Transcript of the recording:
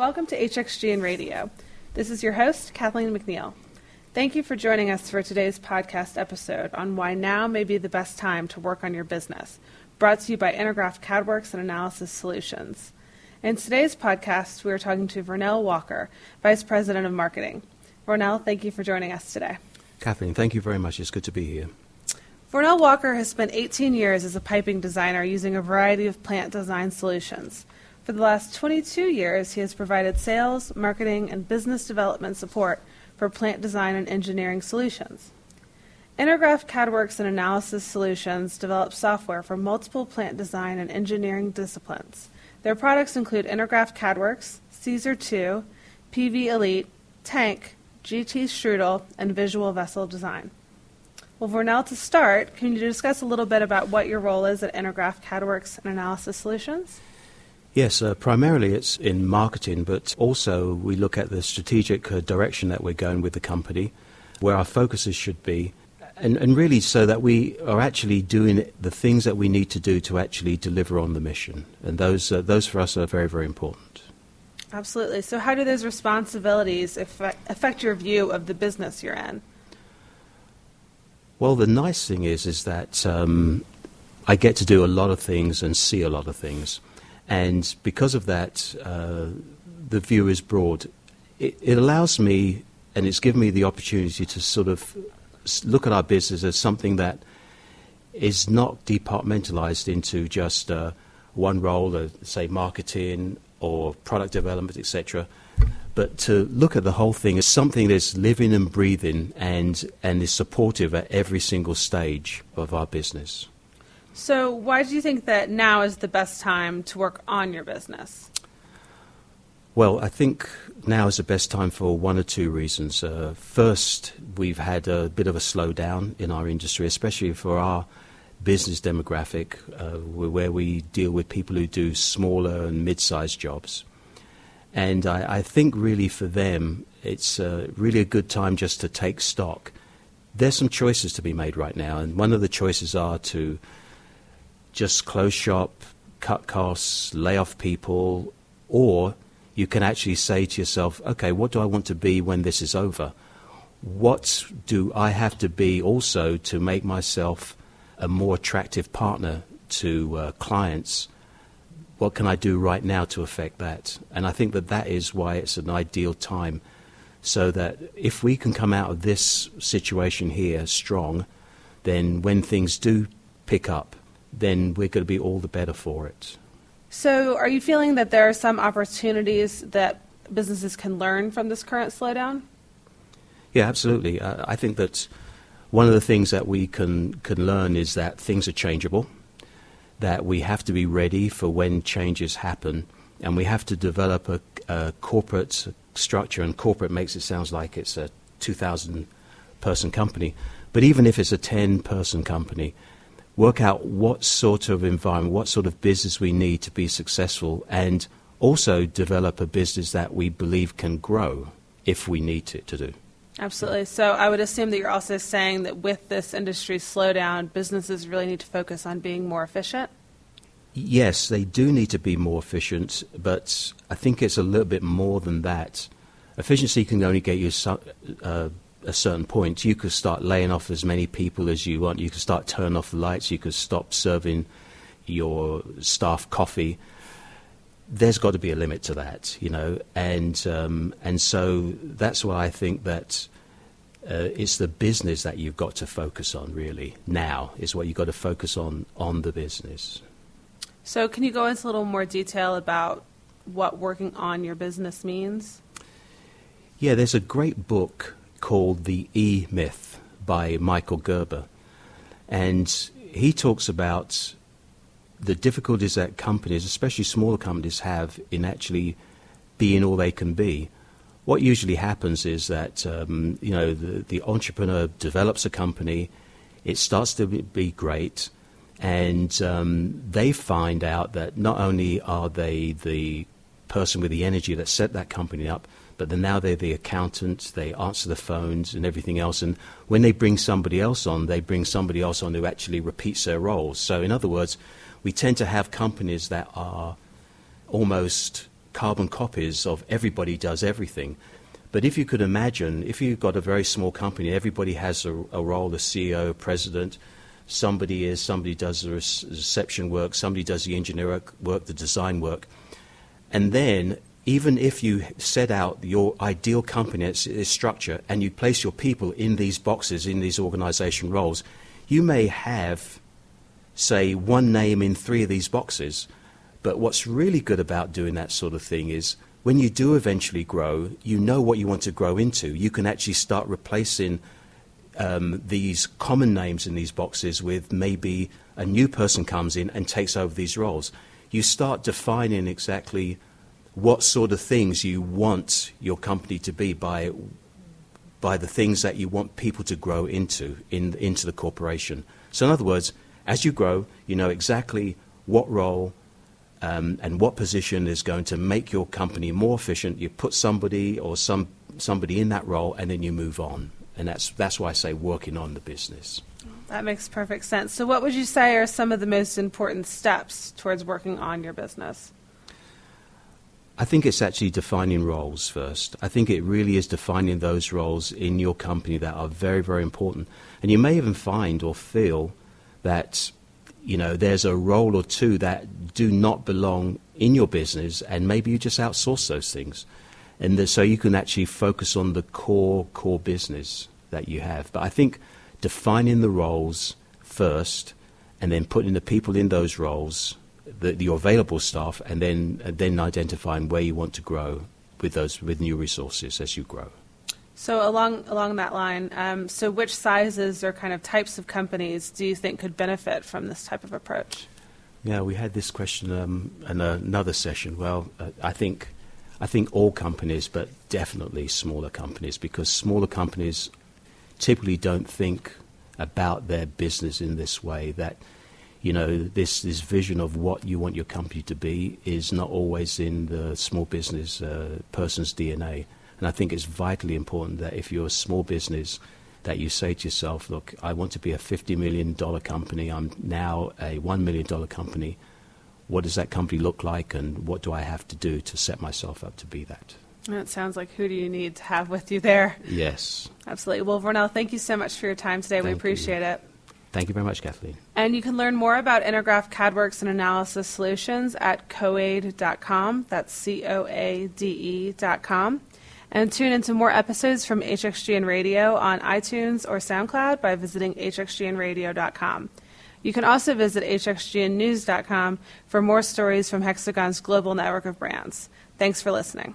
Welcome to HXGN Radio. This is your host, Kathleen McNeil. Thank you for joining us for today's podcast episode on why now may be the best time to work on your business, brought to you by Intergraph CADWorx and Analysis Solutions. In today's podcast, we are talking to Vernell Walker, Vice President of Marketing. Vernell, thank you for joining us today. Kathleen, thank you very much. It's good to be here. Vernell Walker has spent 18 years as a piping designer using a variety of plant design solutions. For the last 22 years, he has provided sales, marketing, and business development support for plant design and engineering solutions. Intergraph CADWorx and Analysis Solutions develops software for multiple plant design and engineering disciplines. Their products include Intergraph CADWorx, Caesar 2, PV Elite, Tank, GT STRUDL, and Visual Vessel Design. Well, Vernell, to start, can you discuss a little bit about what your role is at Intergraph CADWorx and Analysis Solutions? Yes, uh, primarily it's in marketing, but also we look at the strategic uh, direction that we're going with the company, where our focuses should be, and, and really so that we are actually doing the things that we need to do to actually deliver on the mission. And those, uh, those for us are very, very important. Absolutely. So, how do those responsibilities affect, affect your view of the business you're in? Well, the nice thing is, is that um, I get to do a lot of things and see a lot of things. And because of that, uh, the view is broad. It, it, allows me, and it's given me the opportunity to sort of look at our business as something that is not departmentalized into just uh, one role, uh, say marketing or product development, etc. But to look at the whole thing as something that's living and breathing and, and is supportive at every single stage of our business. So, why do you think that now is the best time to work on your business? Well, I think now is the best time for one or two reasons. Uh, first, we've had a bit of a slowdown in our industry, especially for our business demographic, uh, where we deal with people who do smaller and mid sized jobs. And I, I, think really for them, it's uh, really a good time just to take stock. There's some choices to be made right now, and one of the choices are to just close shop, cut costs, lay off people, or you can actually say to yourself, okay, what do I want to be when this is over? What do I have to be also to make myself a more attractive partner to uh, clients? What can I do right now to affect that? And I think that that is why it's an ideal time. So that if we can come out of this situation here strong, then when things do pick up, then we're going to be all the better for it. So, are you feeling that there are some opportunities that businesses can learn from this current slowdown? Yeah, absolutely. Uh, I think that one of the things that we can, can learn is that things are changeable, that we have to be ready for when changes happen, and we have to develop a, a corporate structure. And corporate makes it sound like it's a 2,000 person company. But even if it's a 10 person company, work out what sort of environment, what sort of business we need to be successful, and also develop a business that we believe can grow if we need it to do. Absolutely. So I would assume that you're also saying that with this industry slowdown, businesses really need to focus on being more efficient? Yes, they do need to be more efficient, but I think it's a little bit more than that. Efficiency can only get you uh, a certain point, you could start laying off as many people as you want. You could start turning off the lights. You could stop serving your staff coffee. There's got to be a limit to that, you know, and um, and so that's why I think that uh, it's the business that you've got to focus on. Really, now is what you've got to focus on on the business. So, can you go into a little more detail about what working on your business means? Yeah, there's a great book called The E Myth by Michael Gerber. And he talks about the difficulties that companies, especially smaller companies, have in actually being all they can be. What usually happens is that um, you know the, the entrepreneur develops a company, it starts to be great, and um, they find out that not only are they the person with the energy that set that company up, but then now they're the accountant, they answer the phones and everything else. And when they bring somebody else on, they bring somebody else on who actually repeats their roles. So, in other words, we tend to have companies that are almost carbon copies of everybody does everything. But if you could imagine, if you've got a very small company, everybody has a, a role, the CEO, president, somebody is, somebody does the reception work, somebody does the engineer work, the design work. And then, even if you set out your ideal company, its, its structure, and you place your people in these boxes, in these organization roles, you may have, say, one name in three of these boxes. But what's really good about doing that sort of thing is when you do eventually grow, you know what you want to grow into. You can actually start replacing um, these common names in these boxes with maybe a new person comes in and takes over these roles. You start defining exactly what sort of things you want your company to be by by the things that you want people to grow into in, into the corporation. So, in other words, as you grow, you know exactly what role um, and what position is going to make your company more efficient. You put somebody or some somebody in that role, and then you move on. And that's that's why I say working on the business. That makes perfect sense. So, what would you say are some of the most important steps towards working on your business? I think it's actually defining roles first. I think it really is defining those roles in your company that are very, very important. And you may even find or feel that you know there's a role or two that do not belong in your business, and maybe you just outsource those things, and the, so you can actually focus on the core core business that you have. But I think defining the roles first, and then putting the people in those roles the, your available staff, and then and then identifying where you want to grow with those with new resources as you grow. So along along that line, um, so which sizes or kind of types of companies do you think could benefit from this type of approach? Yeah, we had this question um, in another session. Well, uh, I think I think all companies, but definitely smaller companies, because smaller companies typically don't think about their business in this way. That you know, this, this vision of what you want your company to be is not always in the small business uh, person's DNA. And I think it's vitally important that if you're a small business, that you say to yourself, look, I want to be a $50 million company. I'm now a $1 million company. What does that company look like, and what do I have to do to set myself up to be that? It sounds like who do you need to have with you there? Yes. Absolutely. Well, Vernell, thank you so much for your time today. Thank we appreciate you. it. Thank you very much, Kathleen. And you can learn more about Intergraph CADWorx and Analysis Solutions at coade.com. That's C O A D E.com. And tune into more episodes from HXGN Radio on iTunes or SoundCloud by visiting hxgnradio.com. You can also visit hxgnnews.com for more stories from Hexagon's global network of brands. Thanks for listening.